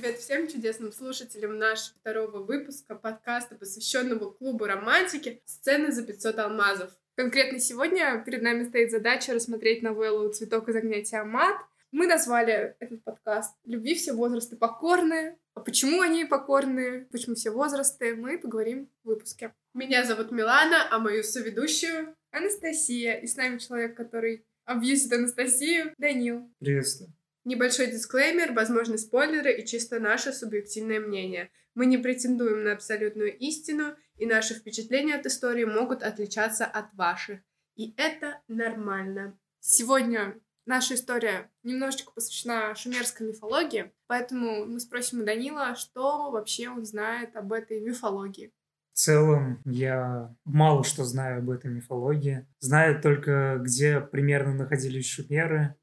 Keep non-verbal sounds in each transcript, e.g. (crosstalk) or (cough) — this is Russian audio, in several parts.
привет всем чудесным слушателям нашего второго выпуска подкаста, посвященного клубу романтики «Сцены за 500 алмазов». Конкретно сегодня перед нами стоит задача рассмотреть новеллу «Цветок из огня Тиамат». Мы назвали этот подкаст «Любви все возрасты покорны». А почему они покорны, почему все возрасты, мы поговорим в выпуске. Меня зовут Милана, а мою соведущую Анастасия. И с нами человек, который объяснит Анастасию, Данил. Приветствую. Небольшой дисклеймер, возможны спойлеры и чисто наше субъективное мнение. Мы не претендуем на абсолютную истину, и наши впечатления от истории могут отличаться от ваших. И это нормально. Сегодня наша история немножечко посвящена шумерской мифологии, поэтому мы спросим у Данила, что вообще он знает об этой мифологии. В целом, я мало что знаю об этой мифологии. Знаю только, где примерно находились шумеры,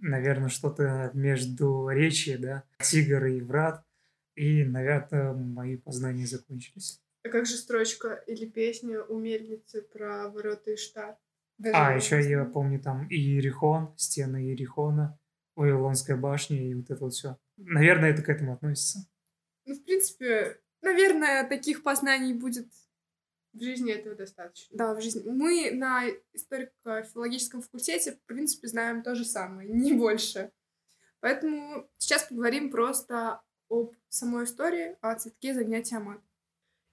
наверное, что-то между речи, да, тигр и врат. И, наверное, мои познания закончились. А как же строчка или песня у мельницы про ворота Иштар? Даже а, еще я помню там и Иерихон, стены Иерихона, Вавилонская башня и вот это вот все. Наверное, это к этому относится. Ну, в принципе, наверное, таких познаний будет в жизни этого достаточно. Да, в жизни. Мы на историко-филологическом факультете, в принципе, знаем то же самое, (laughs) не больше. Поэтому сейчас поговорим просто об самой истории, о цветке из огня Тиамат.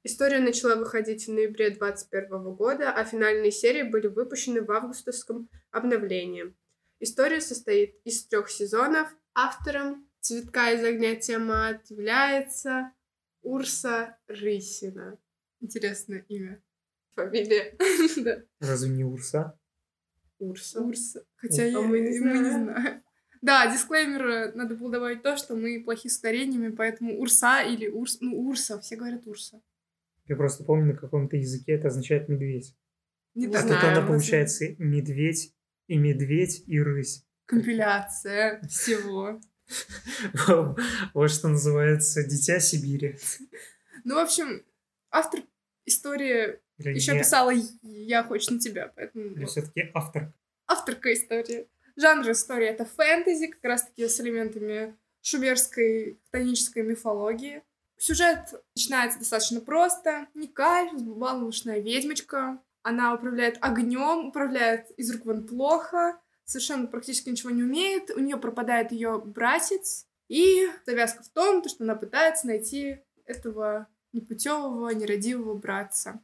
История начала выходить в ноябре 2021 года, а финальные серии были выпущены в августовском обновлении. История состоит из трех сезонов. Автором «Цветка из огня Тиамат» является Урса Рысина. Интересное имя. Фамилия. (laughs) да. Разве не Урса? Урса. Урса. Хотя я, мы, не мы не знаем. Да, дисклеймер, э, надо было добавить то, что мы плохи с ударениями, поэтому Урса или Урс... Ну, Урса, все говорят Урса. Я просто помню, на каком-то языке это означает медведь. Не а тут она получается медведь и медведь и рысь. Компиляция (laughs) всего. Вот что называется «Дитя Сибири». Ну, в общем, автор истории Или еще не... писала «Я хочешь на тебя», поэтому... Или все-таки автор? Авторка истории. Жанр истории — это фэнтези, как раз-таки с элементами шумерской хтонической мифологии. Сюжет начинается достаточно просто. Никаль, взбалмошная ведьмочка. Она управляет огнем, управляет из рук вон плохо, совершенно практически ничего не умеет. У нее пропадает ее братец. И завязка в том, что она пытается найти этого непутевого, нерадивого братца.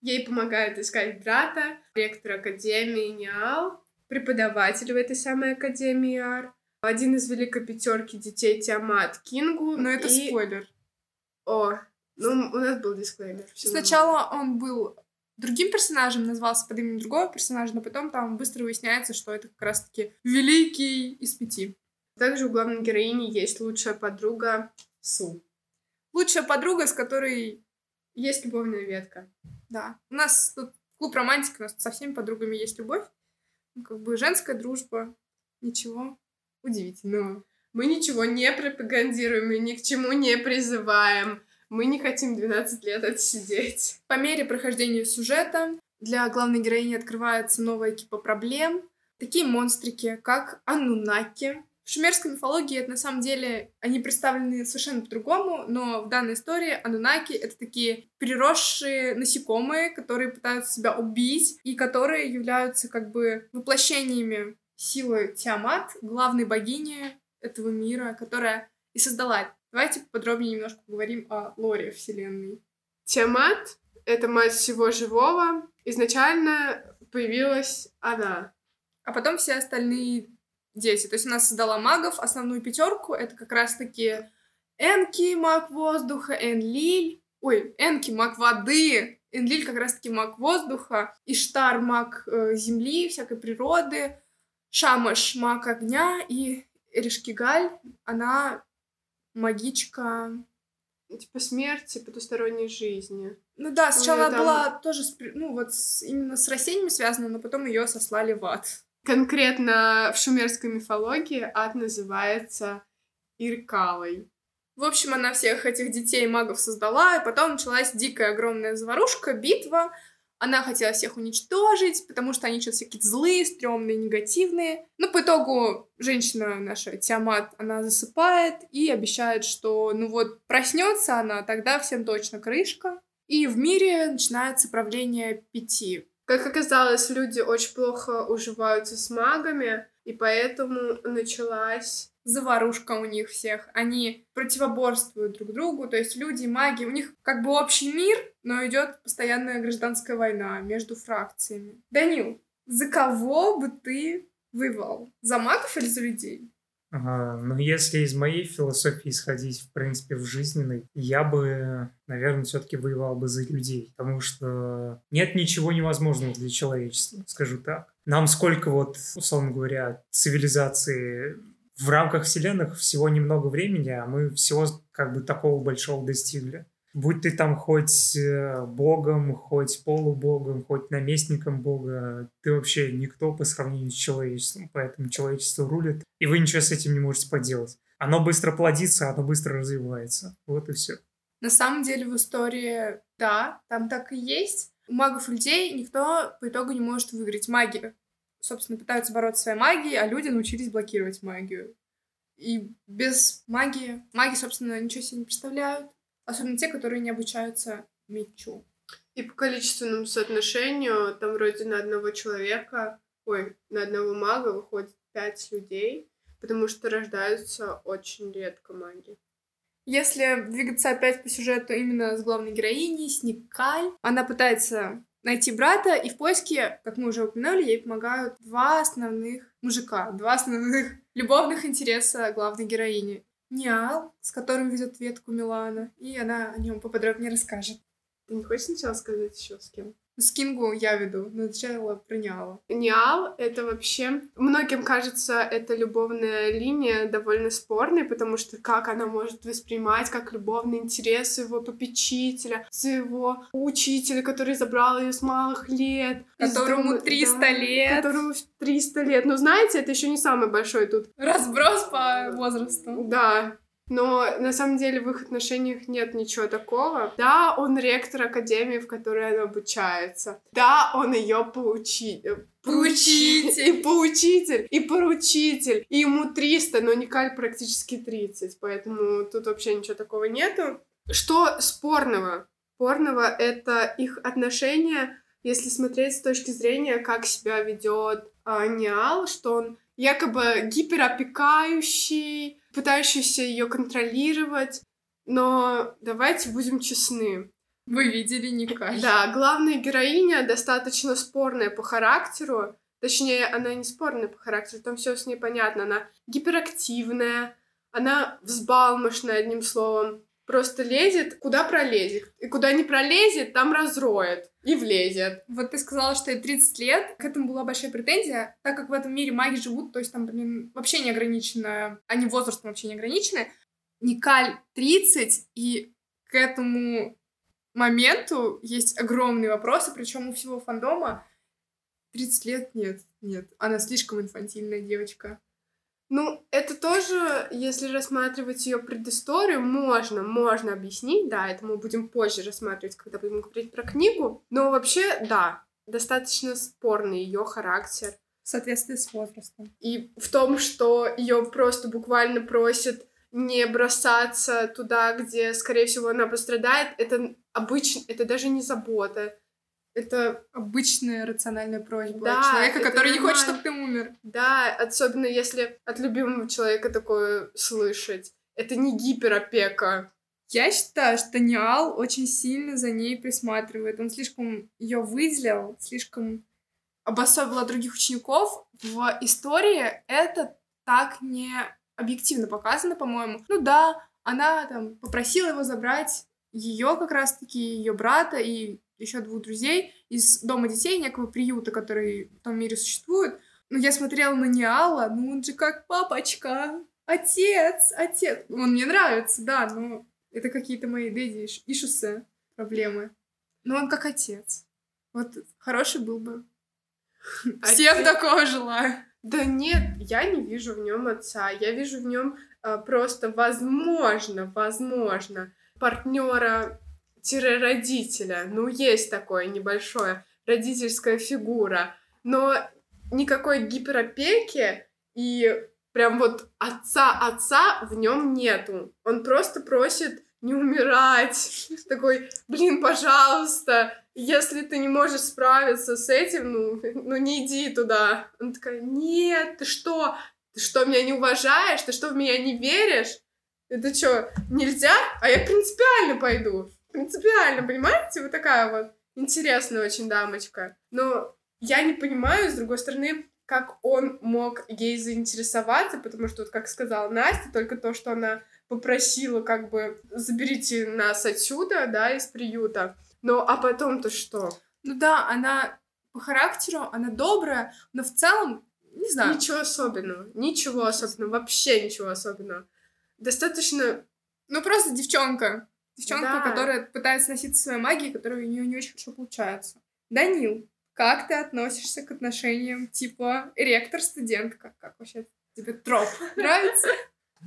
Ей помогает искать брата, ректор Академии Ниал, преподаватель в этой самой Академии Ар, один из великой пятерки детей Тиамат Кингу. Но это и... спойлер. О, ну у нас был дисклеймер. Сначала он был другим персонажем, назывался под именем другого персонажа, но потом там быстро выясняется, что это как раз-таки великий из пяти. Также у главной героини есть лучшая подруга Су лучшая подруга, с которой есть любовная ветка. Да. У нас тут клуб романтик, у нас со всеми подругами есть любовь. Ну, как бы женская дружба. Ничего удивительного. Мы ничего не пропагандируем и ни к чему не призываем. Мы не хотим 12 лет отсидеть. По мере прохождения сюжета для главной героини открывается новая экипа проблем. Такие монстрики, как Анунаки, в шумерской мифологии это на самом деле они представлены совершенно по-другому, но в данной истории анунаки — это такие переросшие насекомые, которые пытаются себя убить и которые являются как бы воплощениями силы Тиамат, главной богини этого мира, которая и создала. Давайте подробнее немножко поговорим о лоре Вселенной. Тиамат — это мать всего живого. Изначально появилась она. А потом все остальные дети. То есть она создала магов, основную пятерку это как раз-таки Энки, маг воздуха, Энлиль, ой, Энки, маг воды, Энлиль как раз-таки маг воздуха, Иштар, маг э, земли, всякой природы, Шамаш, маг огня, и Эришкигаль, она магичка... Типа смерти, потусторонней жизни. Ну да, сначала она там... была тоже, ну вот с, именно с растениями связана, но потом ее сослали в ад. Конкретно в шумерской мифологии ад называется Иркалой. В общем, она всех этих детей магов создала, и потом началась дикая огромная заварушка, битва. Она хотела всех уничтожить, потому что они что-то всякие злые, стрёмные, негативные. Но по итогу женщина наша, Тиамат, она засыпает и обещает, что ну вот проснется она, тогда всем точно крышка. И в мире начинается правление пяти. Как оказалось, люди очень плохо уживаются с магами, и поэтому началась заварушка у них всех. Они противоборствуют друг другу, то есть люди, маги, у них как бы общий мир, но идет постоянная гражданская война между фракциями. Данил, за кого бы ты воевал? За магов или за людей? Ага, ну, если из моей философии исходить, в принципе, в жизненной, я бы, наверное, все-таки воевал бы за людей, потому что нет ничего невозможного для человечества, скажу так. Нам сколько вот, условно говоря, цивилизации в рамках вселенных всего немного времени, а мы всего как бы такого большого достигли. Будь ты там хоть э, богом, хоть полубогом, хоть наместником бога, ты вообще никто по сравнению с человечеством, поэтому человечество рулит, и вы ничего с этим не можете поделать. Оно быстро плодится, оно быстро развивается. Вот и все. На самом деле в истории, да, там так и есть. У магов людей никто по итогу не может выиграть. Маги собственно, пытаются бороться своей магией, а люди научились блокировать магию. И без магии, маги, собственно, ничего себе не представляют. Особенно те, которые не обучаются мечу. И по количественному соотношению, там вроде на одного человека, ой, на одного мага выходит пять людей, потому что рождаются очень редко маги. Если двигаться опять по сюжету именно с главной героиней, с Никаль, она пытается найти брата, и в поиске, как мы уже упомянули, ей помогают два основных мужика, два основных (laughs) любовных интереса главной героини. Ниал, с которым ведет ветку Милана, и она о нем поподробнее расскажет. Ты не хочешь сначала сказать еще с кем? С Кингу я веду, но сначала про Ниала. Ниал — это вообще... Многим кажется, эта любовная линия довольно спорной, потому что как она может воспринимать как любовный интерес своего попечителя, своего учителя, который забрал ее с малых лет. Которому дома, 300 да, лет. Которому 300 лет. Но знаете, это еще не самый большой тут. Разброс по возрасту. Да, но на самом деле в их отношениях нет ничего такого. Да, он ректор академии, в которой она обучается. Да, он ее поучи... Э, поучитель. И (laughs) поучитель, и поручитель. И ему 300, но Никаль практически 30, поэтому тут вообще ничего такого нету. Что спорного? Спорного — это их отношения, если смотреть с точки зрения, как себя ведет а, Ниал, что он якобы гиперопекающий, пытающийся ее контролировать. Но давайте будем честны. Вы видели Николь. Да, главная героиня достаточно спорная по характеру. Точнее, она не спорная по характеру, там все с ней понятно. Она гиперактивная, она взбалмошная, одним словом просто лезет, куда пролезет. И куда не пролезет, там разроет и влезет. Вот ты сказала, что ей 30 лет. К этому была большая претензия, так как в этом мире маги живут, то есть там, блин, вообще не ограничено, они возрастом вообще не ограничены. Никаль 30, и к этому моменту есть огромные вопросы, причем у всего фандома 30 лет нет, нет. Она слишком инфантильная девочка. Ну, это тоже, если рассматривать ее предысторию, можно, можно объяснить, да, это мы будем позже рассматривать, когда будем говорить про книгу. Но вообще, да, достаточно спорный ее характер. В соответствии с возрастом. И в том, что ее просто буквально просят не бросаться туда, где, скорее всего, она пострадает, это обычно, это даже не забота, это обычная рациональная просьба да, человека, который нормально. не хочет, чтобы ты умер. Да, особенно если от любимого человека такое слышать. Это не гиперопека. Я считаю, что Ниал очень сильно за ней присматривает. Он слишком ее выделил, слишком обособил от других учеников. В истории это так не объективно показано, по-моему. Ну да, она там попросила его забрать ее как раз-таки, ее брата и еще двух друзей из дома детей, некого приюта, который в том мире существует. Но я смотрела на Ниала, ну он же как папочка, отец, отец. Он мне нравится, да, но это какие-то мои дэдди ишусы, проблемы. Но он как отец. Вот хороший был бы. Всем такого желаю. Да нет, я не вижу в нем отца. Я вижу в нем а, просто возможно, возможно, партнера родителя. Ну, есть такое небольшое. родительская фигура, но никакой гиперопеки и прям вот отца-отца в нем нету. Он просто просит не умирать. (laughs) Такой, блин, пожалуйста, если ты не можешь справиться с этим, ну, ну не иди туда. Она такая, нет, ты что? Ты что, меня не уважаешь? Ты что, в меня не веришь? Это что, нельзя? А я принципиально пойду. Принципиально, понимаете? Вот такая вот интересная очень дамочка. Но я не понимаю, с другой стороны, как он мог ей заинтересоваться, потому что, вот как сказала Настя, только то, что она попросила, как бы, заберите нас отсюда, да, из приюта. Ну, а потом-то что? Ну да, она по характеру, она добрая, но в целом, не знаю. Ничего особенного, ничего особенного, вообще ничего особенного. Достаточно... Ну, просто девчонка. Девчонка, да. которая пытается носиться своей магией, которая у нее не очень хорошо получается. Данил, как ты относишься к отношениям типа ректор-студентка? Как вообще тебе троп нравится?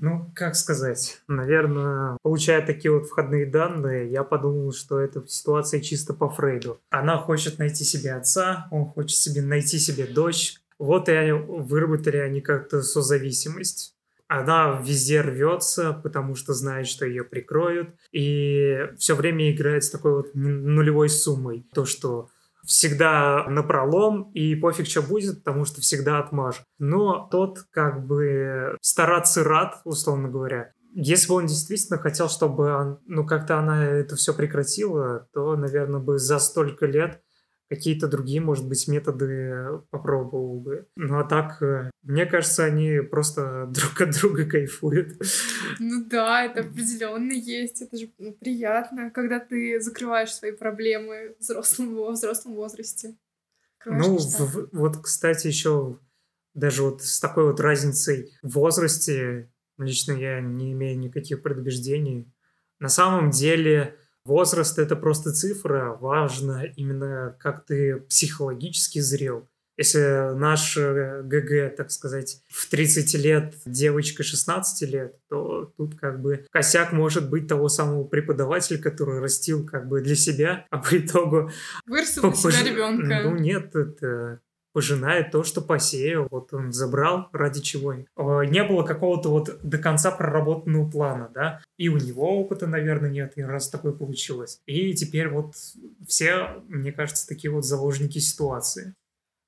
Ну, как сказать, наверное, получая такие вот входные данные, я подумал, что эта ситуация чисто по Фрейду. Она хочет найти себе отца, он хочет себе найти себе дочь. Вот и они выработали они как-то созависимость. Она везде рвется, потому что знает, что ее прикроют. И все время играет с такой вот нулевой суммой. То, что всегда на пролом, и пофиг, что будет, потому что всегда отмажет. Но тот как бы стараться рад, условно говоря. Если бы он действительно хотел, чтобы ну, как-то она это все прекратила, то, наверное, бы за столько лет какие-то другие, может быть, методы попробовал бы. Ну а так, э, мне кажется, они просто (laughs) друг от друга кайфуют. Ну да, это определенно есть. Это же приятно, когда ты закрываешь свои проблемы взрослым, во взрослом возрасте. ну, в, вот, кстати, еще даже вот с такой вот разницей в возрасте, лично я не имею никаких предубеждений. На самом деле, Возраст — это просто цифра, важно именно как ты психологически зрел. Если наш э, ГГ, так сказать, в 30 лет, девочка 16 лет, то тут как бы косяк может быть того самого преподавателя, который растил как бы для себя, а по итогу... Вырастил себя ребенка. Ну нет, это пожинает то, что посеял. Вот он забрал ради чего. Не было какого-то вот до конца проработанного плана, да. И у него опыта, наверное, нет, и раз такое получилось. И теперь вот все, мне кажется, такие вот заложники ситуации.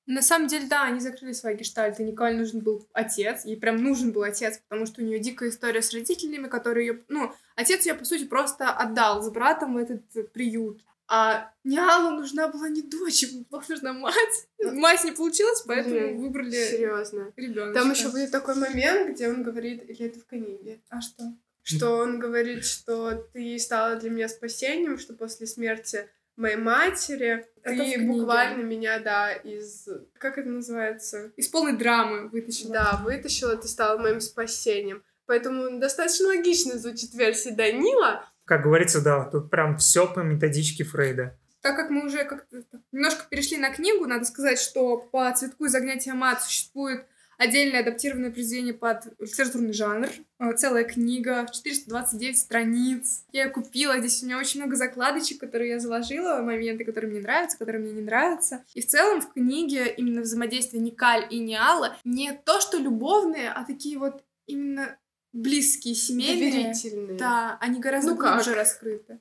На самом деле, да, они закрыли свои гештальты. Николь нужен был отец, ей прям нужен был отец, потому что у нее дикая история с родителями, которые ее... Ну, отец ее, по сути, просто отдал с братом в этот приют. А Ниалу нужна была не дочь, была нужна мать. Мать не получилась, поэтому Блин, выбрали серьезно. ребенка. Там еще будет такой момент, где он говорит, или это в книге? А что? Что он говорит, что ты стала для меня спасением, что после смерти моей матери это ты буквально меня, да, из... Как это называется? Из полной драмы вытащила. Да, вытащила, ты стала моим спасением. Поэтому достаточно логично звучит версия Данила, как говорится, да, тут прям все по методичке Фрейда. Так как мы уже как-то немножко перешли на книгу, надо сказать, что по «Цветку из огня Тиамат» существует отдельное адаптированное произведение под литературный жанр. Э, целая книга, 429 страниц. Я ее купила, здесь у меня очень много закладочек, которые я заложила, моменты, которые мне нравятся, которые мне не нравятся. И в целом в книге именно взаимодействие Никаль и Ниала не то, что любовные, а такие вот именно близкие, семейные. Доверительные. Да, они гораздо ну глубже как? раскрыты.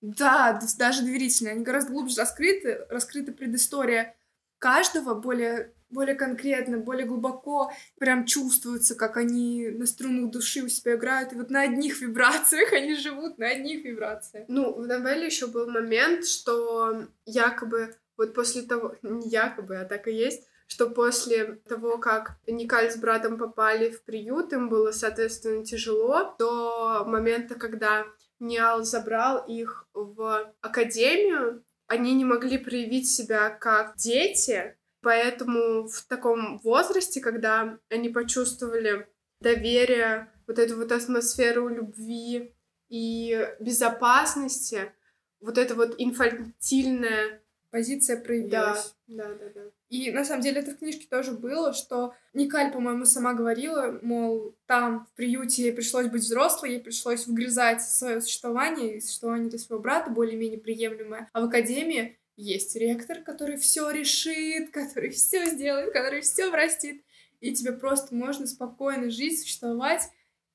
Да, даже доверительные. Они гораздо глубже раскрыты, раскрыта предыстория каждого более, более конкретно, более глубоко. Прям чувствуется, как они на струнах души у себя играют. И вот на одних вибрациях (laughs) они живут, на одних вибрациях. Ну, в новелле еще был момент, что якобы вот после того, не якобы, а так и есть, что после того, как Никаль с братом попали в приют, им было, соответственно, тяжело, до момента, когда Ниал забрал их в академию, они не могли проявить себя как дети, поэтому в таком возрасте, когда они почувствовали доверие, вот эту вот атмосферу любви и безопасности, вот это вот инфантильное позиция проявилась. Да, да, да, да. И на самом деле это в книжке тоже было, что Никаль, по-моему, сама говорила, мол, там в приюте ей пришлось быть взрослой, ей пришлось вгрызать свое существование и существование своего брата более-менее приемлемое, а в академии есть ректор, который все решит, который все сделает, который все простит, и тебе просто можно спокойно жить, существовать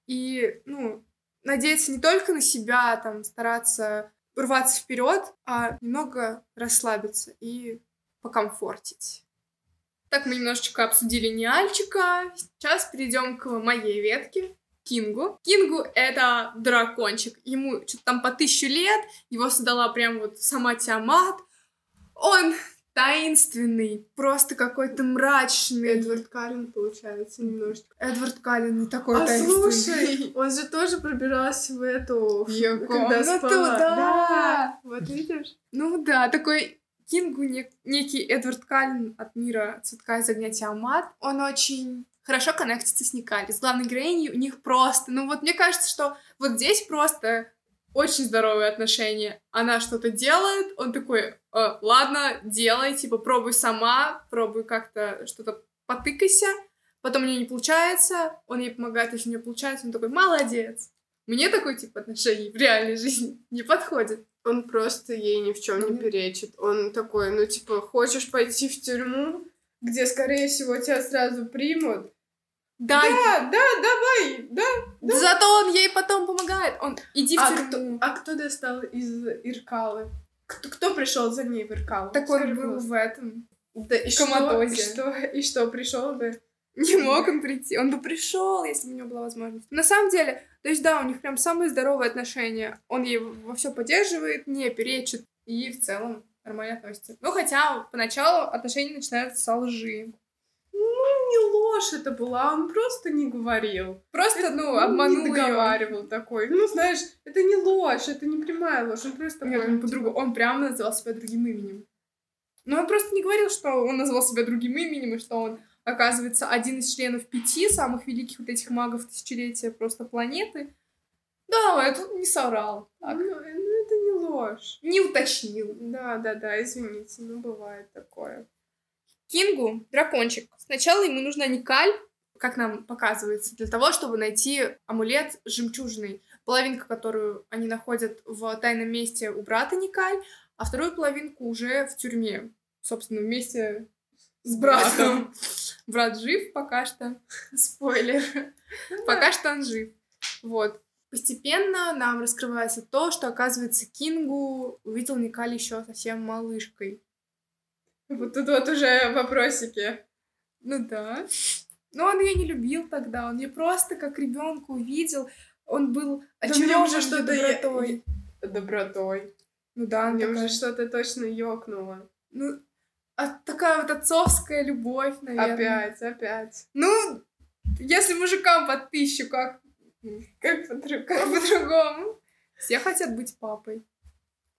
и, ну, надеяться не только на себя, там, стараться рваться вперед, а немного расслабиться и покомфортить. Так мы немножечко обсудили Ниальчика. Сейчас перейдем к моей ветке. Кингу. Кингу — это дракончик. Ему что-то там по тысячу лет, его создала прям вот сама Тиамат. Он таинственный, просто какой-то мрачный. Эдвард Каллен, получается, немножечко. Эдвард Каллен не такой а таинственный. слушай, (laughs) он же тоже пробирался в эту... В когда комнату, спала. да. Вот видишь? Ну да, такой Кингу не- некий Эдвард Каллен от мира цветка из огня Тиамат. Он очень хорошо коннектится с Никали. С главной героиней у них просто... Ну вот мне кажется, что вот здесь просто очень здоровые отношения. Она что-то делает, он такой, «Э, ладно, делай, типа, пробуй сама, пробуй как-то что-то потыкайся. Потом у нее не получается, он ей помогает, если у нее получается, он такой, молодец. Мне такой тип отношений в реальной жизни (laughs) не подходит. Он просто ей ни в чем не Мгм. перечит. Он такой, ну, типа, хочешь пойти в тюрьму, где, скорее всего, тебя сразу примут? Да, Да, да, давай, да. зато он ей потом помогает. Он, иди в А тюрьму. кто, а кто достал из Иркалы? Кто, кто пришел за ней в Иркалу? Так он Скажи, был в этом. Да, и коматозе. Что, и что, и что, пришел бы? Не мог он прийти. Он бы пришел, если бы у него была возможность. На самом деле, то есть да, у них прям самые здоровые отношения. Он ей во все поддерживает, не перечит и в целом нормально относится. Ну, хотя поначалу отношения начинаются со лжи. Не ложь это была, он просто не говорил. Просто, ну, Он обманул не договаривал такой. Ну, знаешь, это не ложь, это не прямая ложь, он просто Нет, он по-другому. Он прямо назвал себя другим именем. Но он просто не говорил, что он назвал себя другим именем, и что он, оказывается, один из членов пяти самых великих вот этих магов тысячелетия просто планеты. Да, это не соврал. Ну, Так. ну, это не ложь. Не уточнил. Да, да, да, извините, ну бывает такое. Кингу, дракончик. Сначала ему нужна Никаль, как нам показывается, для того, чтобы найти амулет с жемчужиной. Половинка, которую они находят в тайном месте у брата Никаль, а вторую половинку уже в тюрьме. Собственно, вместе с братом. Брат жив пока что. (laughs) Спойлер. Пока что он жив. Вот. Постепенно нам раскрывается то, что, оказывается, Кингу увидел Никаль еще совсем малышкой. Вот тут вот уже вопросики. Ну да. Но он ее не любил тогда, он ее просто как ребенка увидел. Он был же очарован что-то её е- добротой. Добротой. Ну да, нем такая, же что-то точно ёкнуло. ну, а такая вот отцовская любовь, наверное. Опять, опять. Ну, если мужикам под тысячу, как, Как по-другому. как по-другому? Все хотят быть папой.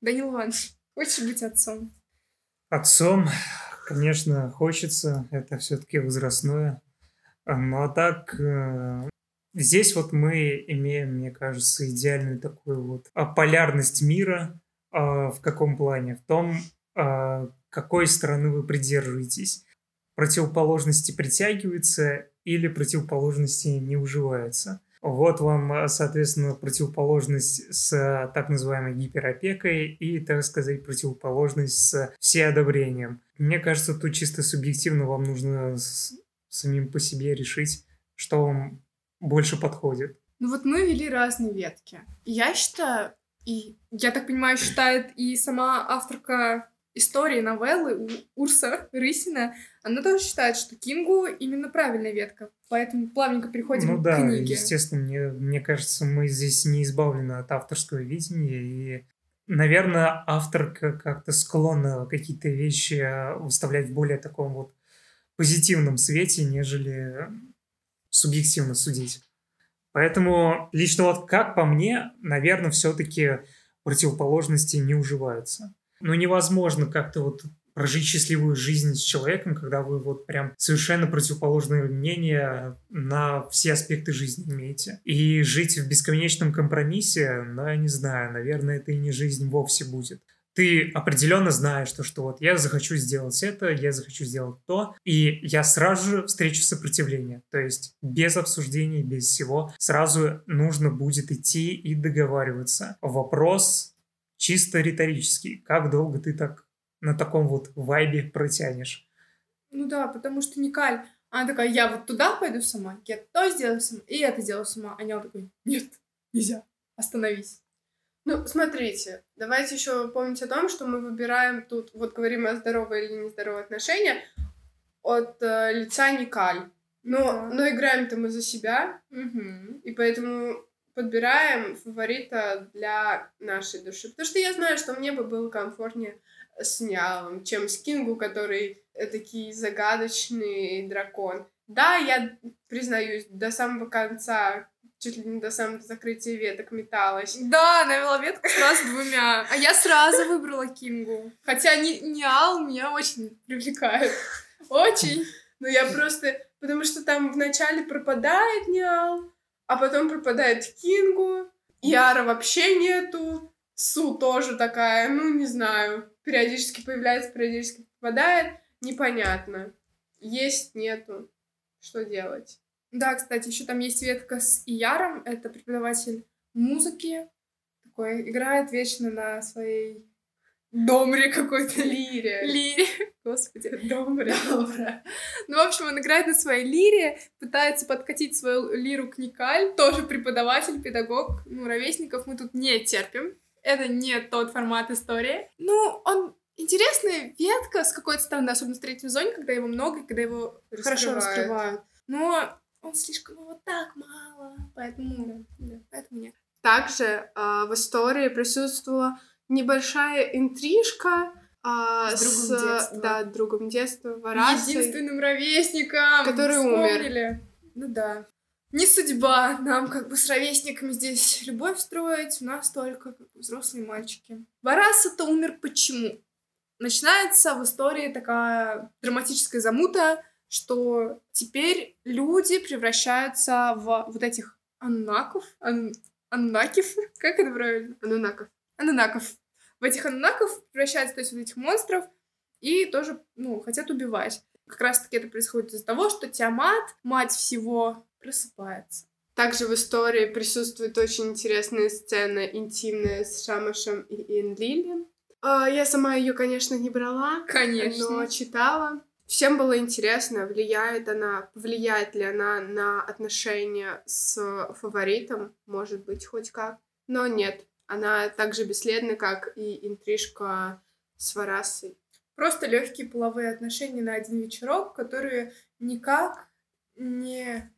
Данил Иванович, хочешь быть отцом? Отцом, конечно, хочется, это все-таки возрастное. А, Ну а так, э, здесь вот мы имеем, мне кажется, идеальную такую вот полярность мира. А, В каком плане? В том, а, какой стороны вы придерживаетесь. Противоположности притягиваются или противоположности не уживаются. Вот вам, а, соответственно, противоположность с а, так называемой гиперопекой и, так сказать, противоположность с всеодобрением. Мне кажется, тут чисто субъективно вам нужно самим по себе решить, что вам больше подходит. Ну вот мы вели разные ветки. Я считаю, и я так понимаю, считает и сама авторка истории новеллы У- Урса Рысина, она тоже считает, что Кингу именно правильная ветка. Поэтому плавненько переходим ну к да, книге. естественно, мне, мне кажется, мы здесь не избавлены от авторского видения, и, наверное, авторка как-то склонна какие-то вещи э, выставлять в более таком вот позитивном свете, нежели субъективно судить. Поэтому лично вот как по мне, наверное, все-таки противоположности не уживаются. Ну, невозможно как-то вот прожить счастливую жизнь с человеком, когда вы вот прям совершенно противоположные мнения на все аспекты жизни имеете. И жить в бесконечном компромиссе, ну, я не знаю, наверное, это и не жизнь вовсе будет. Ты определенно знаешь, что, что вот я захочу сделать это, я захочу сделать то, и я сразу же встречу сопротивление. То есть без обсуждений, без всего, сразу нужно будет идти и договариваться. Вопрос чисто риторический. Как долго ты так на таком вот вайбе протянешь. Ну да, потому что Никаль, она такая, я вот туда пойду сама, я то сделаю сама, и это сделаю сама. А Нял такой, нет, нельзя, остановись. Ну, смотрите, давайте еще помнить о том, что мы выбираем тут, вот говорим о здоровой или нездоровой отношения от э, лица Никаль. Но, Да. но играем-то мы за себя, Угу. и поэтому подбираем фаворита для нашей души. Потому что я знаю, что мне бы было комфортнее с Нялом, чем с Кингу, который такой загадочный дракон. Да, я признаюсь, до самого конца, чуть ли не до самого закрытия веток металась. Да, навела ветку сразу двумя. А я сразу выбрала Кингу. Хотя не, Ниал меня очень привлекает. Очень. Но я просто... Потому что там вначале пропадает Ниал, а потом пропадает Кингу. Яра вообще нету. Су тоже такая, ну, не знаю. Периодически появляется, периодически пропадает. Непонятно. Есть, нету. Что делать? Да, кстати, еще там есть ветка с Ияром. Это преподаватель музыки. Такой играет вечно на своей домре какой-то. Лире. Лире. Господи. (laughs) Добре. Добро. (laughs) Ну, в общем, он играет на своей лире, пытается подкатить свою лиру к Никаль, тоже преподаватель, педагог. Ну, ровесников мы тут не терпим. Это не тот формат истории. Ну, он интересная ветка с какой-то стороны, особенно в третьем зоне, когда его много, и когда его хорошо Раскрывают. раскрывают. Но он слишком его так мало, поэтому, да, поэтому нет. Также а, в истории присутствовала небольшая интрижка а, С другом детства. да, другом детства, Варасой. Единственным ровесником. Который умер. Ну да. Не судьба нам как бы с ровесниками здесь любовь строить, у нас только взрослые мальчики. Вараса-то умер почему? Начинается в истории такая драматическая замута, что теперь люди превращаются в вот этих аннаков, ан- аннакив, (laughs) как это правильно? Анунаков. анунаков. В этих анунаков превращаются, то есть в этих монстров, и тоже, ну, хотят убивать. Как раз-таки это происходит из-за того, что Тиамат, мать всего, просыпается. Также в истории присутствует очень интересная сцена интимная с Шамашем и Энлили. А, Я сама ее, конечно, не брала, Конечно. но читала. Всем было интересно, влияет она, повлияет ли она на отношения с фаворитом, может быть, хоть как. Но нет, она так же бесследна, как и интрижка с Варасой. Просто легкие половые отношения на один вечерок, которые никак не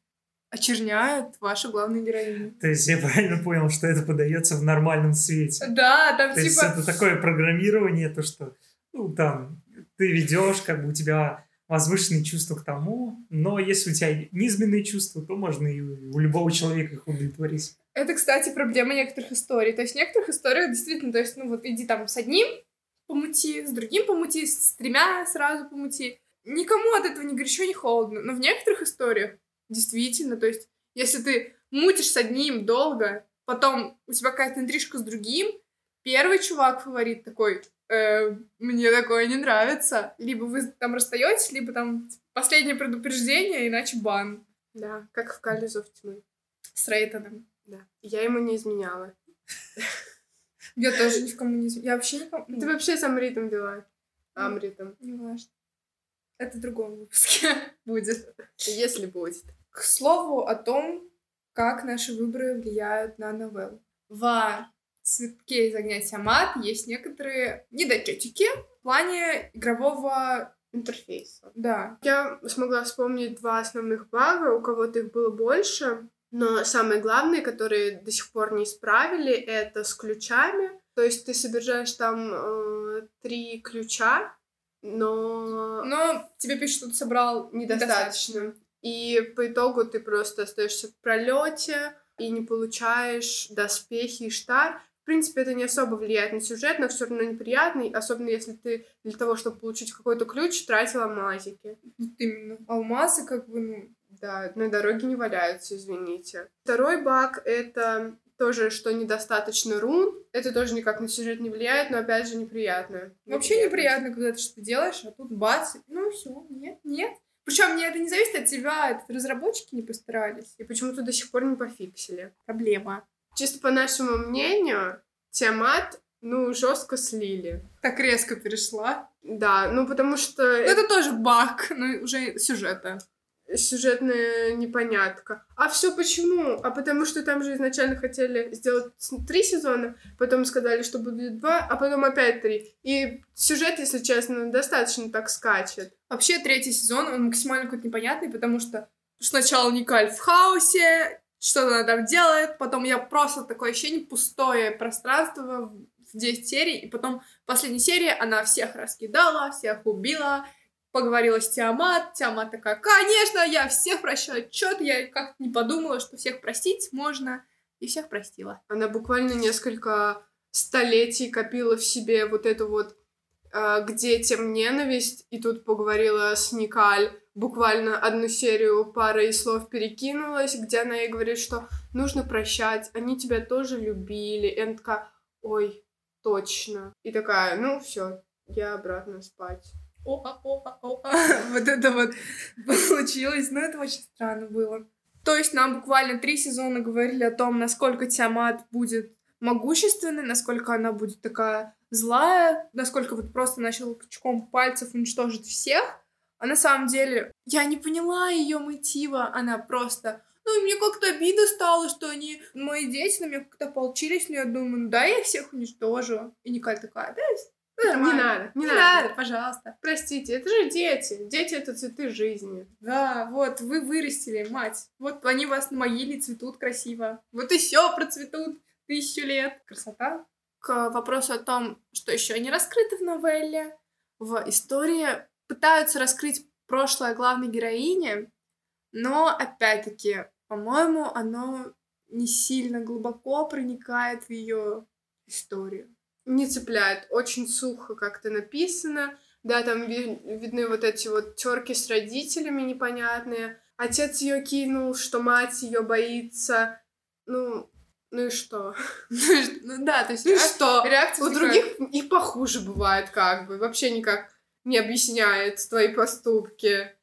очерняют вашу главную героиню. То есть я правильно понял, что это подается в нормальном свете. Да, там То есть типа... это такое программирование, то что, ну, там, ты ведешь, как бы у тебя возвышенные чувства к тому, но если у тебя низменные чувства, то можно и у любого человека их удовлетворить. Это, кстати, проблема некоторых историй. То есть в некоторых историях действительно, то есть, ну вот иди там с одним помути, с другим помути, с тремя сразу помути. Никому от этого ни горячо, ни холодно. Но в некоторых историях действительно, то есть если ты мутишь с одним долго, потом у тебя какая-то интрижка с другим, первый чувак фаворит такой, «Э, мне такое не нравится. Либо вы там расстаетесь, либо там последнее предупреждение, иначе бан Да, как в Кале Зов тьмы. с Рейтоном. Да. Я ему не изменяла. (laughs) Я тоже ни в кому не... изм- Я вообще никому... Ты вообще с Амритом вела. Амритом. Не важно. Это в другом выпуске (laughs) будет. Если будет. К слову о том, как наши выборы влияют на новеллу. В «Цветке из огня Тиамат» есть некоторые недочетики в плане игрового... Интерфейса. Да. Я смогла вспомнить два основных бага, у кого-то их было больше, но самые главные, которые до сих пор не исправили, это с ключами. То есть ты собираешь там э, три ключа, но Но тебе пишут, что ты собрал недостаточно. И по итогу ты просто остаешься в пролете и не получаешь доспехи и штар. В принципе, это не особо влияет на сюжет, но все равно неприятный, особенно если ты для того, чтобы получить какой-то ключ, тратила мазики. Вот именно. Алмазы как бы, ну... Да, на дороге не валяются, извините. Второй баг — это тоже, что недостаточно рун. Это тоже никак на сюжет не влияет, но опять же неприятно. Вообще неприятно, когда ты что-то делаешь, а тут бац, ну все, нет, нет. Причем мне это не зависит от тебя, это разработчики не постарались. И почему-то до сих пор не пофиксили. Проблема. Чисто по нашему мнению, Тиамат ну, жестко слили. Так резко перешла. Да, ну потому что... Ну, это тоже баг, но уже сюжета. Сюжетная непонятка. А все почему? А потому что там же изначально хотели сделать три сезона, потом сказали, что будет два, а потом опять три. И сюжет, если честно, достаточно так скачет. Вообще, третий сезон, он максимально какой-то непонятный, потому что сначала Никаль в хаосе, что она там делает, потом я просто такое ощущение, пустое пространство в 10 серий, и потом в последней серии она всех раскидала, всех убила, поговорила с Тиамат, Тиамат такая, конечно, я всех прощаю, чё-то я как не подумала, что всех простить можно, и всех простила. Она буквально несколько столетий копила в себе вот эту вот к детям ненависть, и тут поговорила с Никаль, буквально одну серию парой слов перекинулась, где она ей говорит, что нужно прощать, они тебя тоже любили, и она такая, ой, точно. И такая, ну все, я обратно спать. Опа, опа, опа. (laughs) Вот это вот (laughs) получилось. Но это очень странно было. То есть нам буквально три сезона говорили о том, насколько Тиамат будет могущественной, насколько она будет такая злая, насколько вот просто на щелчком пальцев уничтожит всех. А на самом деле я не поняла ее мотива. Она просто ну, мне как-то обидно стало, что они, мои дети на меня как-то получились, но я думаю, ну да, я всех уничтожу. И Николь такая, да, Нормально. Не надо, не, не надо. надо, пожалуйста. Простите, это же дети. Дети — это цветы жизни. Да, вот, вы вырастили, мать. Вот они у вас на могиле цветут красиво. Вот и все процветут тысячу лет. Красота. К вопросу о том, что еще не раскрыто в новелле, в истории пытаются раскрыть прошлое главной героини, но, опять-таки, по-моему, оно не сильно глубоко проникает в ее историю. Не цепляет. Очень сухо как-то написано. Да, там ви- видны вот эти вот терки с родителями непонятные. Отец ее кинул, что мать ее боится. Ну, ну и что? (laughs) Ну да, то есть... Ну и что? Реакция У других и похуже бывает как бы. Вообще никак не объясняет твои поступки.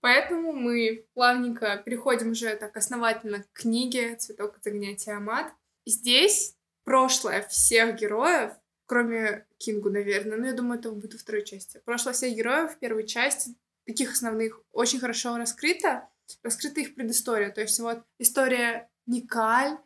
Поэтому мы плавненько переходим уже так основательно к книге «Цветок от огня Тиамат». Здесь прошлое всех героев, кроме Кингу, наверное, но я думаю, это будет во второй части. Прошлое всех героев в первой части, таких основных, очень хорошо раскрыто. Раскрыта их предыстория. То есть вот история Никаль,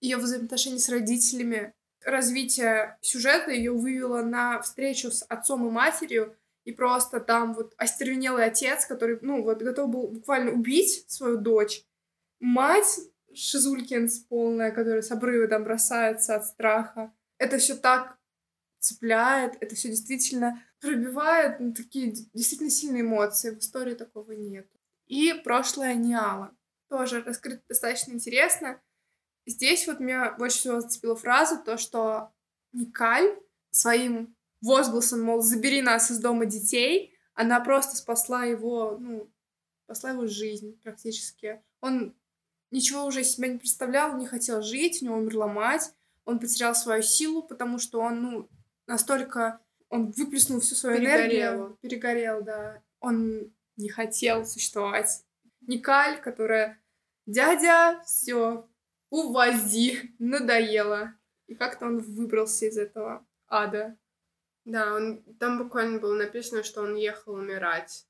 ее взаимоотношения с родителями, развитие сюжета ее вывело на встречу с отцом и матерью, и просто там вот остервенелый отец, который, ну, вот готов был буквально убить свою дочь, мать Шизулькинс полная, которая с обрыва там бросается от страха. Это все так цепляет, это все действительно пробивает ну, такие действительно сильные эмоции. В истории такого нет. И прошлое Ниала. Тоже раскрыто достаточно интересно. Здесь вот меня больше всего зацепила фраза, то, что Никаль своим возгласом, мол, забери нас из дома детей, она просто спасла его, ну, спасла его жизнь практически. Он ничего уже себя не представлял, не хотел жить, у него умерла мать, он потерял свою силу, потому что он, ну, настолько... Он выплеснул всю свою перегорел. энергию. Перегорел, да. Он не хотел существовать. Никаль, которая дядя, все, увози, (laughs) надоело. И как-то он выбрался из этого ада. Да, он, там буквально было написано, что он ехал умирать,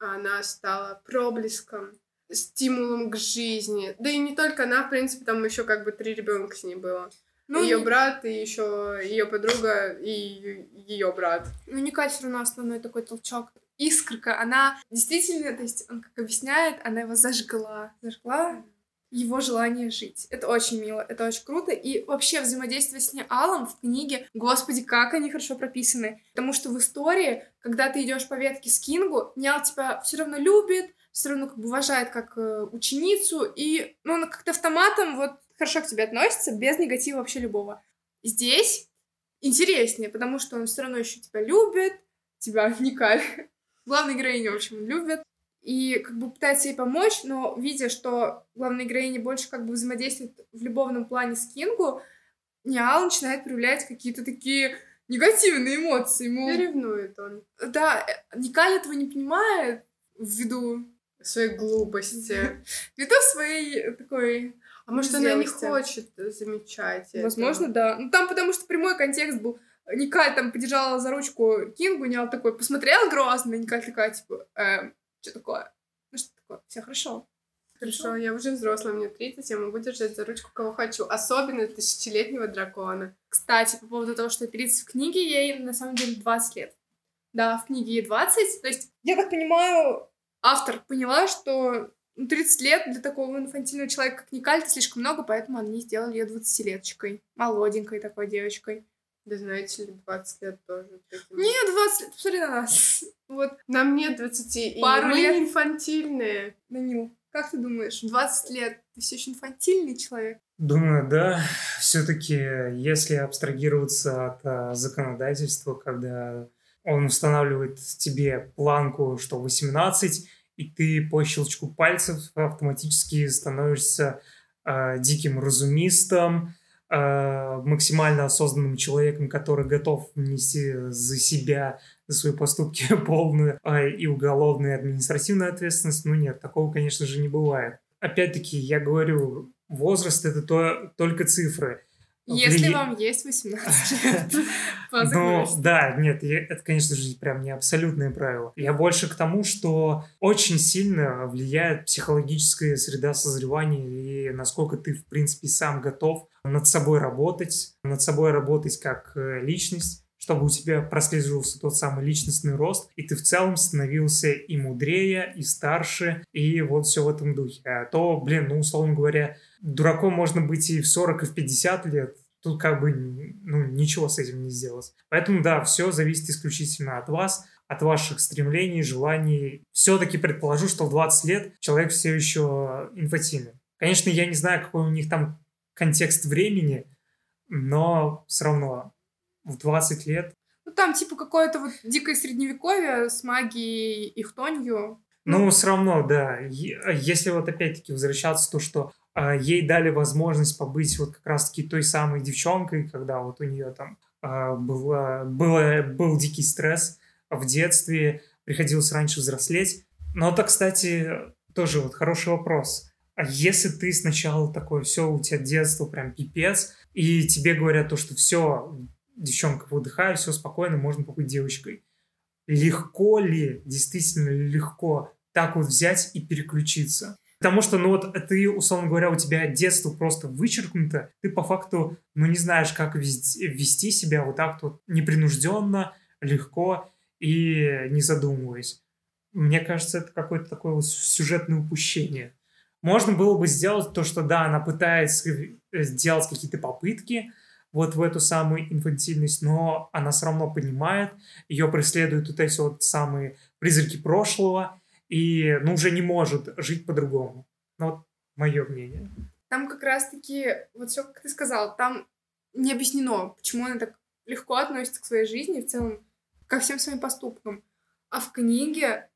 а она стала проблеском, стимулом к жизни. Да и не только она, в принципе, там еще как бы три ребенка с ней было. Ну, ее не... брат, и еще ее подруга, и ее брат. Ну, Николь все равно основной такой толчок. Искорка, она действительно, то есть он как объясняет, она его зажгла. Зажгла его желание жить. Это очень мило, это очень круто. И вообще взаимодействие с Неалом в книге, господи, как они хорошо прописаны. Потому что в истории, когда ты идешь по ветке с Кингу, Неал тебя все равно любит, все равно как бы уважает как э, ученицу, и ну, он как-то автоматом вот хорошо к тебе относится, без негатива вообще любого. Здесь интереснее, потому что он все равно еще тебя любит, тебя (laughs) Никаль, главной героиню, в общем, любит и как бы пытается ей помочь, но видя, что главная героиня больше как бы взаимодействует в любовном плане с Кингу, Ниал начинает проявлять какие-то такие негативные эмоции. Мол, ревнует он. Да, Никаль этого не понимает ввиду своей глупости. Ввиду своей такой а может, она не хочет замечать Возможно, это. да. Ну, там потому что прямой контекст был Никаль там подержала за ручку Кингу, Ниал такой посмотрел грозно, Никаль такая, типа, эм, что такое? Ну что такое? Все хорошо. Хорошо, я уже взрослая, мне 30, я могу держать за ручку кого хочу, особенно тысячелетнего дракона. Кстати, по поводу того, что 30 в книге, ей на самом деле 20 лет. Да, в книге ей 20, то есть, я так понимаю, автор поняла, что 30 лет для такого инфантильного человека, как Никаль, это слишком много, поэтому они сделали ее 20-леточкой, молоденькой такой девочкой. Да знаете ли, 20 лет тоже. таким. Нет, 20 лет, посмотри на нас. (laughs) Вот, Нам нет 20, и Пару мы лет. не инфантильные. Данил, как ты думаешь, в 20 лет ты все еще инфантильный человек? Думаю, да. Все-таки, если абстрагироваться от а, законодательства, когда он устанавливает тебе планку, что 18, и ты по щелчку пальцев автоматически становишься а, диким разумистом, а, максимально осознанным человеком, который готов нести за себя, за свои поступки (laughs) полную а, и уголовную, и административную ответственность. Ну нет, такого, конечно же, не бывает. Опять-таки, я говорю, возраст это то, только цифры. Если Вли- вам есть 18 (laughs) лет, ну, да, нет, это, конечно же, прям не абсолютное правило. Я больше к тому, что очень сильно влияет психологическая среда созревания и насколько ты, в принципе, сам готов над собой работать, над собой работать как э, личность, чтобы у тебя прослеживался тот самый личностный рост, и ты в целом становился и мудрее, и старше, и вот все в этом духе. А то, блин, ну, условно говоря, дураком можно быть и в 40, и в 50 лет, тут как бы ну, ничего с этим не сделать. Поэтому, да, все зависит исключительно от вас, от ваших стремлений, желаний. Все-таки предположу, что в 20 лет человек все еще инфантильный. Конечно, я не знаю, какой у них там контекст времени, но все равно в 20 лет Ну, там типа какое-то вот дикое средневековье с магией и хтонью. Ну, все равно, да. Если вот опять-таки возвращаться, то, что а, ей дали возможность побыть вот как раз-таки той самой девчонкой, когда вот у нее там а, была, было, был дикий стресс в детстве, приходилось раньше взрослеть. Но это, кстати, тоже вот хороший вопрос. А если ты сначала такой, все, у тебя детство прям пипец, и тебе говорят то, что все, девчонка, выдыхай, все спокойно, можно побыть девочкой легко ли, действительно легко так вот взять и переключиться? Потому что, ну вот, ты, условно говоря, у тебя детство просто вычеркнуто, ты по факту, ну не знаешь, как вести себя вот так вот непринужденно, легко и не задумываясь. Мне кажется, это какое-то такое вот сюжетное упущение. Можно было бы сделать то, что да, она пытается э, сделать какие-то попытки вот в эту самую инфантильность, но она все равно понимает, ее преследуют вот эти вот самые призраки прошлого, и ну, уже не может жить по-другому. Ну, вот мое мнение. Там как раз-таки, вот все, как ты сказал, там не объяснено, почему она так легко относится к своей жизни, в целом, ко всем своим поступкам. А в книге,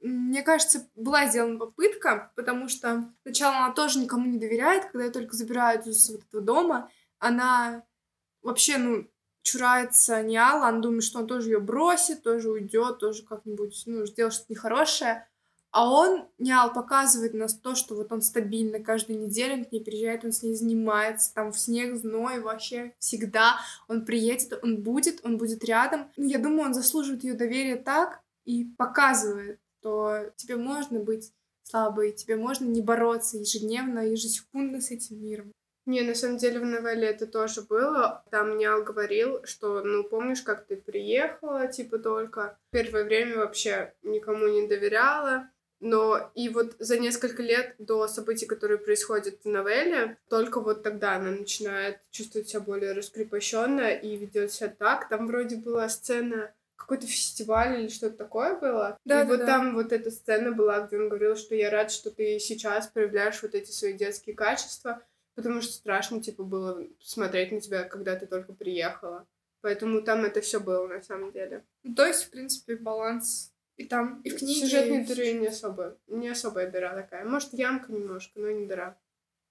мне кажется, была сделана попытка, потому что сначала она тоже никому не доверяет, когда ее только забирают из вот этого дома, она вообще, ну, чурается Ниала, она думает, что он тоже ее бросит, тоже уйдет, тоже как-нибудь, ну, сделает что-то нехорошее. А он, Ниал, показывает нас то, что вот он стабильно каждую неделю, он к ней приезжает, он с ней занимается, там в снег, зной, вообще всегда. Он приедет, он будет, он будет рядом. Ну, я думаю, он заслуживает ее доверия так и показывает, что тебе можно быть слабой, тебе можно не бороться ежедневно, ежесекундно с этим миром. Не, на самом деле в новелле это тоже было. Там Ниал говорил, что, ну, помнишь, как ты приехала, типа, только. Первое время вообще никому не доверяла. Но и вот за несколько лет до событий, которые происходят в новелле, только вот тогда она начинает чувствовать себя более раскрепощенно и ведет себя так. Там вроде была сцена какой-то фестиваль или что-то такое было. Да, и да, вот да. там вот эта сцена была, где он говорил, что я рад, что ты сейчас проявляешь вот эти свои детские качества, потому что страшно, типа, было смотреть на тебя, когда ты только приехала. Поэтому там это все было на самом деле. Ну, то есть, в принципе, баланс и там, и в книге. Сюжетные и дыры не особо, не особая дыра такая. Может, ямка немножко, но не дыра.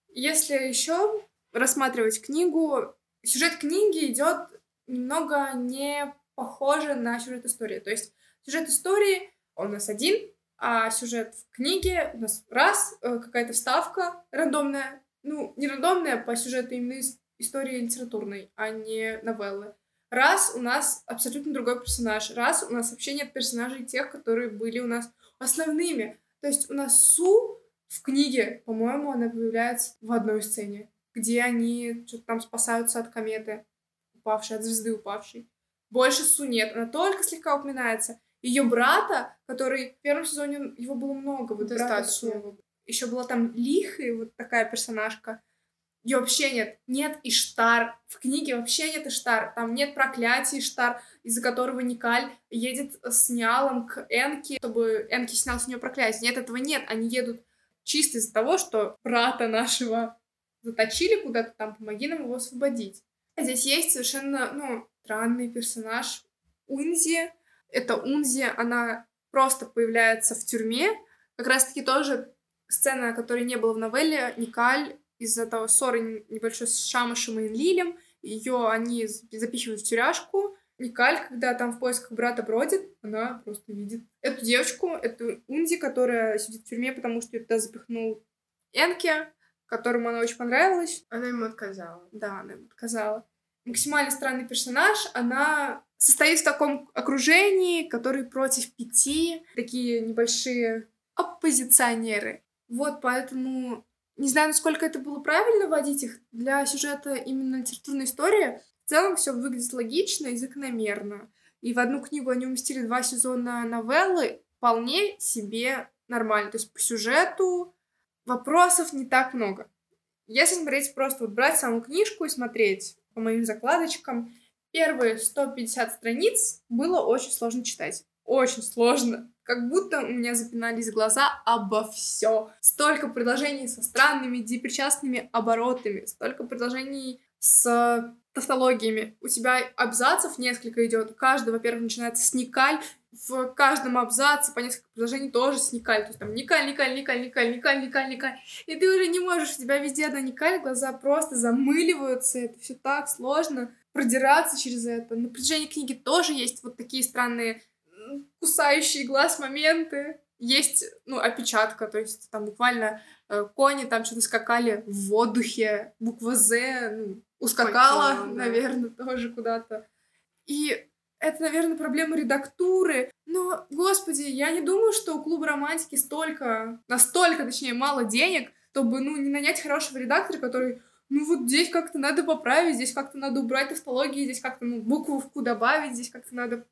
Если еще рассматривать книгу, сюжет книги идет немного не похоже на сюжет истории. То есть сюжет истории он у нас один, а сюжет в книге у нас раз, э, какая-то вставка рандомная, ну, не рандомная по сюжету именно ис- истории литературной, а не новеллы. Раз у нас абсолютно другой персонаж, раз у нас вообще нет персонажей тех, которые были у нас основными. То есть у нас Су в книге, по-моему, она появляется в одной сцене, где они что-то там спасаются от кометы, упавшей, от звезды упавшей. Больше Су нет, она только слегка упоминается. Ее брата, который в первом сезоне его было много, вот Достаточно. Еще была там Лиха, вот такая персонажка. Ее вообще нет. Нет Иштар. В книге вообще нет Иштар. Там нет проклятия Иштар, из-за которого Никаль едет с Ниалом к Энке, чтобы Энки снял с нее проклятие. Нет, этого нет. Они едут чисто из-за того, что брата нашего заточили куда-то там, помоги нам его освободить. Здесь есть совершенно, ну, странный персонаж Унзи. Это Унзи, она просто появляется в тюрьме. Как раз-таки тоже сцена, которой не было в новелле. Никаль из-за того ссоры небольшой с Шамышем и Лилем, ее они запихивают в тюряшку. Никаль, когда там в поисках брата бродит, она просто видит эту девочку, эту Унди, которая сидит в тюрьме, потому что ее туда запихнул Энке, которому она очень понравилась. Она ему отказала. Да, она ему отказала. Максимально странный персонаж. Она состоит в таком окружении, который против пяти, такие небольшие оппозиционеры. Вот поэтому не знаю, насколько это было правильно вводить их для сюжета именно литературной истории. В целом все выглядит логично и закономерно. И в одну книгу они уместили два сезона новеллы вполне себе нормально. То есть по сюжету вопросов не так много. Если смотреть просто вот брать саму книжку и смотреть по моим закладочкам, первые 150 страниц было очень сложно читать. Очень сложно. Как будто у меня запинались глаза обо все. Столько предложений со странными депричастными оборотами, столько предложений с тавтологиями. У тебя абзацев несколько идет. Каждый, во-первых, начинается с никаль. В каждом абзаце по несколько предложений тоже с никаль. То есть там никаль, никаль, никаль, никаль, никаль, никаль, никаль. И ты уже не можешь, у тебя везде одна никаль, глаза просто замыливаются. Это все так сложно продираться через это. На протяжении книги тоже есть вот такие странные кусающие глаз моменты. Есть, ну, опечатка, то есть там буквально э, кони там что-то скакали в воздухе, буква «З», ну, ускакала, Хотела, наверное, да. (laughs) тоже куда-то. И это, наверное, проблема редактуры. Но, господи, я не думаю, что у клуба романтики столько, настолько, точнее, мало денег, чтобы, ну, не нанять хорошего редактора, который, ну, вот здесь как-то надо поправить, здесь как-то надо убрать тавтологии, здесь как-то, ну, букву добавить, здесь как-то надо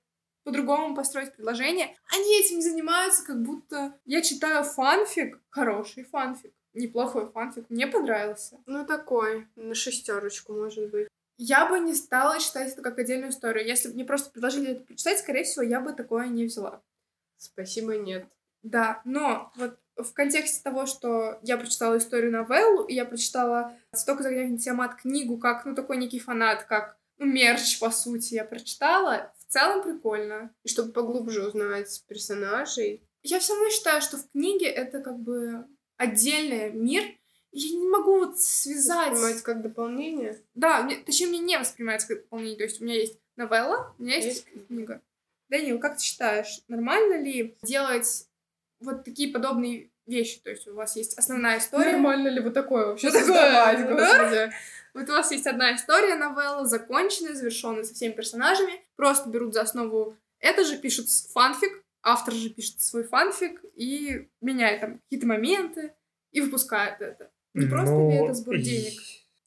по-другому построить предложение. Они этим занимаются, как будто я читаю фанфик, хороший фанфик, неплохой фанфик, мне понравился. Ну, такой, на шестерочку, может быть. Я бы не стала читать это как отдельную историю. Если бы мне просто предложили это почитать, скорее всего, я бы такое не взяла. Спасибо, нет. Да, но вот в контексте того, что я прочитала историю новеллу, и я прочитала «Столько загнать Тиамат» книгу, как, ну, такой некий фанат, как ну, мерч, по сути, я прочитала, в целом прикольно. И чтобы поглубже узнавать персонажей. Я все равно считаю, что в книге это как бы отдельный мир. Я не могу вот связать... Воспринимать как дополнение? Да, мне, точнее, мне не воспринимается как дополнение. То есть у меня есть новелла, у меня есть, есть книга. Данил, как ты считаешь, нормально ли делать вот такие подобные вещи? То есть у вас есть основная история. Нормально ли вот такое вообще создавать, господи? Вот у вас есть одна история, новелла, законченная, завершенная со всеми персонажами. Просто берут за основу это же, пишут фанфик, автор же пишет свой фанфик и меняет там какие-то моменты и выпускает это. Не просто ну, ли это сбор денег?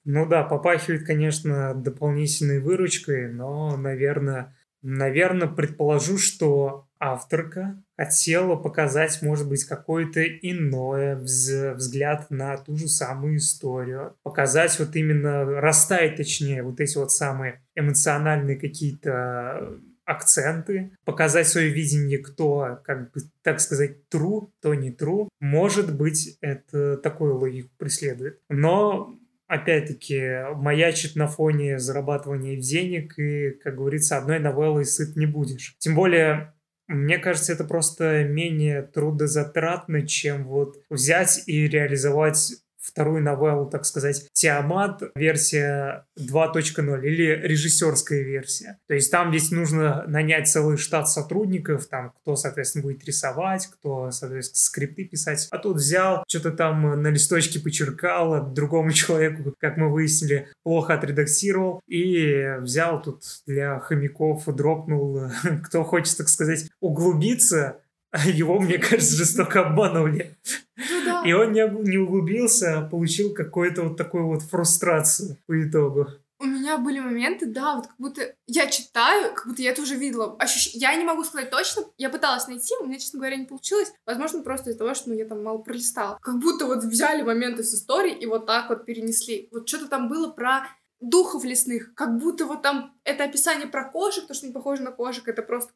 Ну да, попахивает, конечно, дополнительной выручкой, но, наверное, наверное, предположу, что авторка хотела показать, может быть, какой-то иной взгляд на ту же самую историю. Показать вот именно, расставить, точнее, вот эти вот самые эмоциональные какие-то акценты, показать свое видение, кто, как бы, так сказать, true, кто не true. Может быть, это такую логику преследует. Но опять-таки, маячит на фоне зарабатывания денег, и, как говорится, одной новеллой сыт не будешь. Тем более, мне кажется, это просто менее трудозатратно, чем вот взять и реализовать вторую новеллу, так сказать, Тиамат, версия 2.0 или режиссерская версия. То есть там здесь нужно нанять целый штат сотрудников, там кто, соответственно, будет рисовать, кто, соответственно, скрипты писать. А тут взял, что-то там на листочке почеркал, а другому (laughs) человеку, как мы выяснили, плохо отредактировал и взял тут для хомяков, дропнул, (laughs) кто хочет, так сказать, углубиться, (laughs) его, мне кажется, жестоко обманули. Ну да. И он не, не углубился, а получил какую-то вот такую вот фрустрацию по итогу. У меня были моменты, да, вот как будто я читаю, как будто я это уже видела. Ощущ... Я не могу сказать точно, я пыталась найти, у меня, честно говоря, не получилось. Возможно, просто из-за того, что ну, я там мало пролистала. Как будто вот взяли моменты с истории и вот так вот перенесли. Вот что-то там было про духов лесных, как будто вот там это описание про кошек, то, что не похоже на кошек, это просто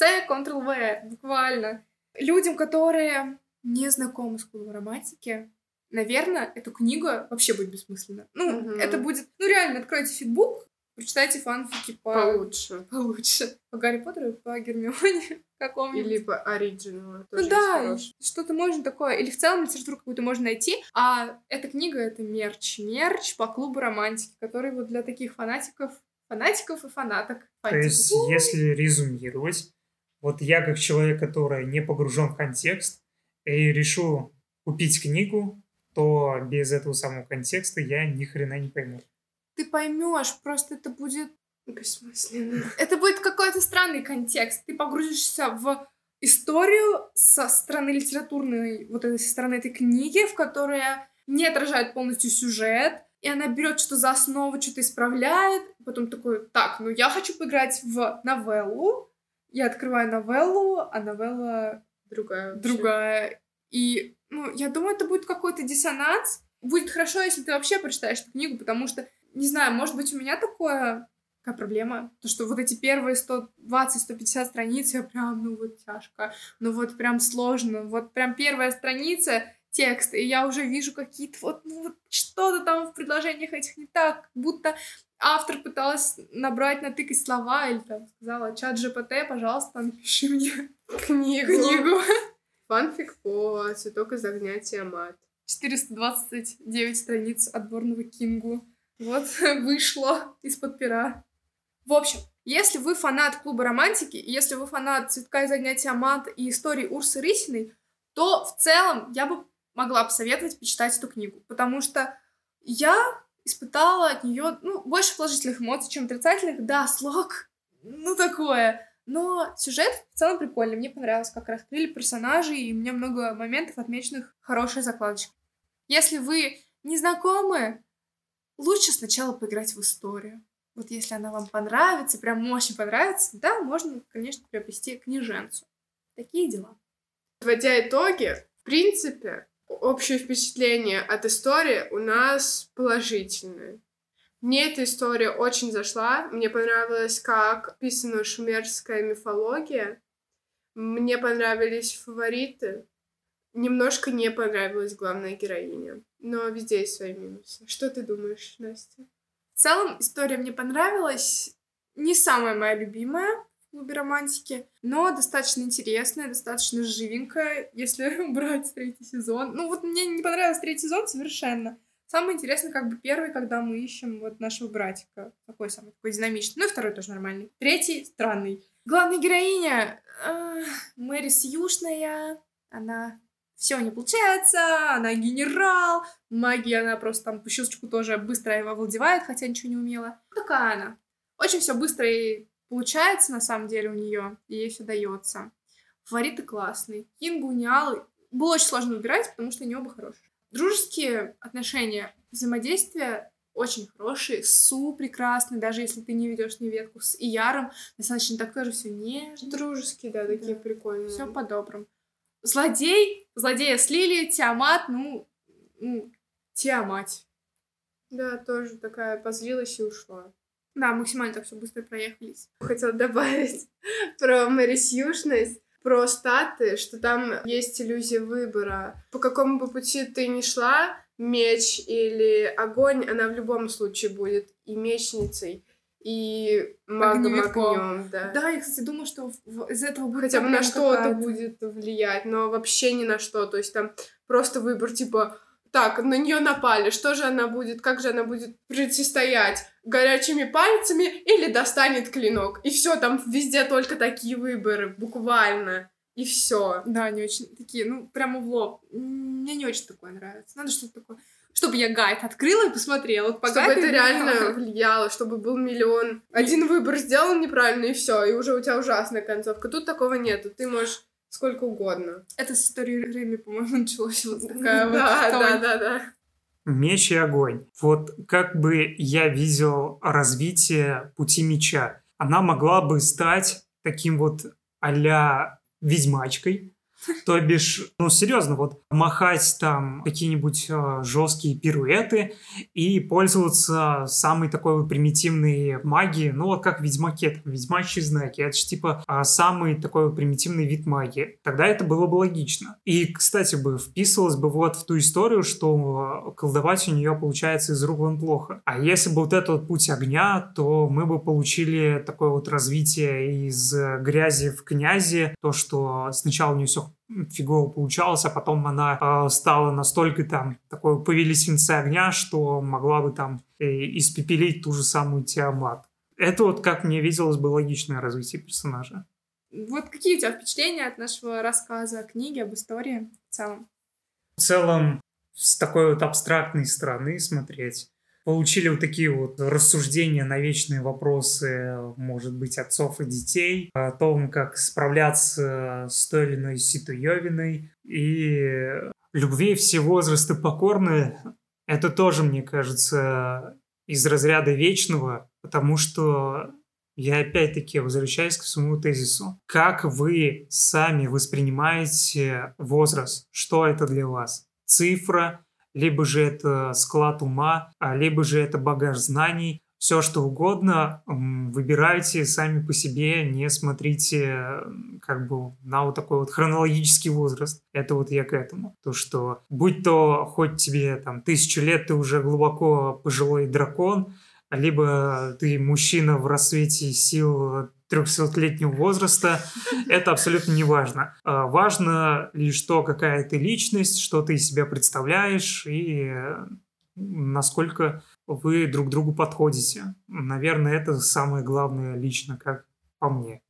Ctrl-C, Ctrl-V, буквально. Людям, которые не знакомы с клубом романтики, наверное, эту книгу вообще будет бессмысленно. Ну, Мгм. это будет... Ну, реально, откройте Ficbook, прочитайте фанфики по... Получше. получше. По Гарри Поттеру и по Гермионе (laughs) какому-нибудь. Или по оригиналу. Ну да, что-то можно такое. Или в целом литературу какую-то можно найти. А эта книга — это мерч. Мерч по клубу романтики, который вот для таких фанатиков, фанатиков и фанаток. То Фантиков. есть, если резюмировать, вот я как человек, который не погружен в контекст, и решу купить книгу, то без этого самого контекста я ни хрена не пойму. Ты поймешь, просто это будет Бессмысленно. это будет какой-то странный контекст. Ты погрузишься в историю со стороны литературной, вот этой со стороны этой книги, в которая не отражает полностью сюжет, и она берет что-то за основу, что-то исправляет, потом такой, так, ну я хочу поиграть в новеллу, я открываю новеллу, а новелла Другая. другая. И, ну, я думаю, это будет какой-то диссонанс. Будет хорошо, если ты вообще прочитаешь эту книгу, потому что, не знаю, может быть, у меня такое такая проблема, то, что вот эти первые 120-150 страниц, я прям, ну вот тяжко, ну вот прям сложно, вот прям первая страница текста, и я уже вижу какие-то вот, ну вот что-то там в предложениях этих не так, будто автор пыталась набрать, натыкать слова, или там сказала, чат ЖПТ, пожалуйста, напиши мне (laughs) Книгу. книгу. Фанфик по «Цветок из огня Тиамат». 429 страниц отборного Кингу. Вот, (laughs) вышло из-под пера. В общем, если вы фанат клуба романтики, если вы фанат цветка из огня Тиамат и истории Урсы Рысиной, то в целом я бы могла посоветовать почитать эту книгу, потому что я испытала от нее ну, больше положительных эмоций, чем отрицательных. Да, слог, ну такое. Но сюжет в целом прикольный. Мне понравилось, как раскрыли персонажей, и у меня много моментов отмеченных хорошей закладочкой. Если вы не знакомы, лучше сначала поиграть в историю. Вот если она вам понравится, прям очень понравится, да, можно, конечно, приобрести книженцу. Такие дела. Подводя итоги, в принципе, общее впечатление от истории у нас положительное. Мне эта история очень зашла. Мне понравилось, как описана шумерская мифология. Мне понравились фавориты. Немножко не понравилась главная героиня. Но везде есть свои минусы. Что ты думаешь, Настя? В целом, история мне понравилась. Не самая моя любимая клубе романтики, но достаточно интересная, достаточно живенькая, если (laughs) брать третий сезон. Ну вот мне не понравился третий сезон совершенно. Самое интересное, как бы первый, когда мы ищем вот нашего братика. Такой самый, такой динамичный. Ну и второй тоже нормальный. Третий странный. Главная героиня э, Мэрис Южная. Она все не получается, она генерал, магия, она просто там по щелчку тоже быстро его овладевает, хотя ничего не умела. Какая она? Очень все быстро и получается, на самом деле, у нее, и ей все дается. Фавориты классные. Кингу, Ниалы. Было очень сложно выбирать, потому что они оба хорошие. Дружеские отношения, взаимодействие очень хорошие, Су прекрасный, даже если ты не ведешь ни ветку с Ияром, достаточно так тоже все нежно, Дружеские, да, такие Да. прикольные. все по-доброму. Злодей, злодея слили, Тиамат, ну, ну, Тиамать. Да, тоже такая позлилась и ушла. Да, максимально так все быстро проехались. Хотела добавить (laughs) про Мэрис Южность, про статы, что там есть иллюзия выбора. По какому бы пути ты ни шла, меч или огонь, она в любом случае будет и мечницей, и магом огнем, да. Да, я, кстати, думаю, что из этого будет Хотя бы на что-то будет влиять, но вообще ни на что. То есть там просто выбор типа так, на нее напали, что же она будет, как же она будет противостоять? Горячими пальцами или достанет клинок? И все, там везде только такие выборы, буквально. И все. Да, они очень такие, ну, прямо в лоб. Мне не очень такое нравится. Надо что-то такое чтобы я гайд открыла и посмотрела. Вот по чтобы это реально влияло, чтобы был миллион. Один выбор сделал неправильно, и все, и уже у тебя ужасная концовка. Тут такого нету. Ты можешь сколько угодно. Это с историей Рэми, по-моему, (laughs) началось вот такая вот. Да, да, да, да. Меч и огонь. Вот как бы я видел развитие пути меча. Она могла бы стать таким вот а-ля ведьмачкой, то бишь, ну, серьезно, вот махать там какие-нибудь э, жесткие пируэты и пользоваться самой такой вот примитивной магией, ну, вот как ведьмаки, там, ведьмачьи знаки, это же типа э, самый такой вот примитивный вид магии. Тогда это было бы логично. И, кстати, бы вписывалось бы вот в ту историю, что колдовать у нее получается из рук вон плохо. А если бы вот этот вот путь огня, то мы бы получили такое вот развитие из грязи в князи, то, что сначала у нее все фигово получалось, а потом она э, стала настолько там такой повелительницей огня, что могла бы там э, испепелить ту же самую Тиамат. Это вот, как мне виделось бы, логичное развитие персонажа. Вот какие у тебя впечатления от нашего рассказа о книге, об истории в целом? В целом, с такой вот абстрактной стороны смотреть, получили вот такие вот рассуждения на вечные вопросы, может быть, отцов и детей, о том, как справляться с той или иной ситуевиной. И любви все возрасты покорны, это тоже, мне кажется, из разряда вечного, потому что я опять-таки возвращаюсь к своему тезису. Как вы сами воспринимаете возраст? Что это для вас? Цифра, либо же это склад ума, а либо же это багаж знаний, все что угодно, выбирайте сами по себе, не смотрите как бы на вот такой вот хронологический возраст. Это вот я к этому. То, что будь то хоть тебе там тысячу лет, ты уже глубоко пожилой дракон, либо ты мужчина в рассвете сил 300-летнего возраста, (laughs) это абсолютно не важно. А, важно лишь то, какая ты личность, что ты из себя представляешь и насколько вы друг другу подходите. Наверное, это самое главное лично, как по мне.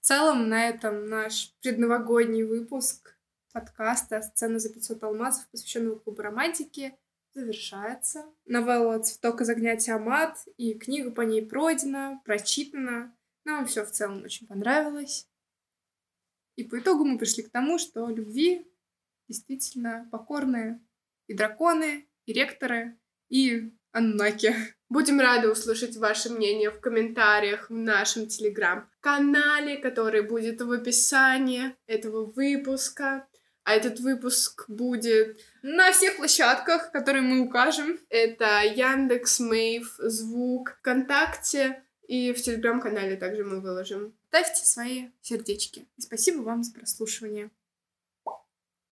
В целом, на этом наш предновогодний выпуск подкаста «Сцена за 500 алмазов», посвященного клубу романтики, завершается. Новелла «Цветок из огня Тиамат» и книга по ней пройдена, прочитана. Нам все в целом очень понравилось. И по итогу мы пришли к тому, что любви действительно покорные и драконы, и ректоры, и аннаки. Будем рады услышать ваше мнение в комментариях в нашем телеграм-канале, который будет в описании этого выпуска. А этот выпуск будет на всех площадках, которые мы укажем. Это Яндекс, Мейв, Звук, ВКонтакте, и в телеграм-канале также мы выложим. Ставьте свои сердечки. И спасибо вам за прослушивание.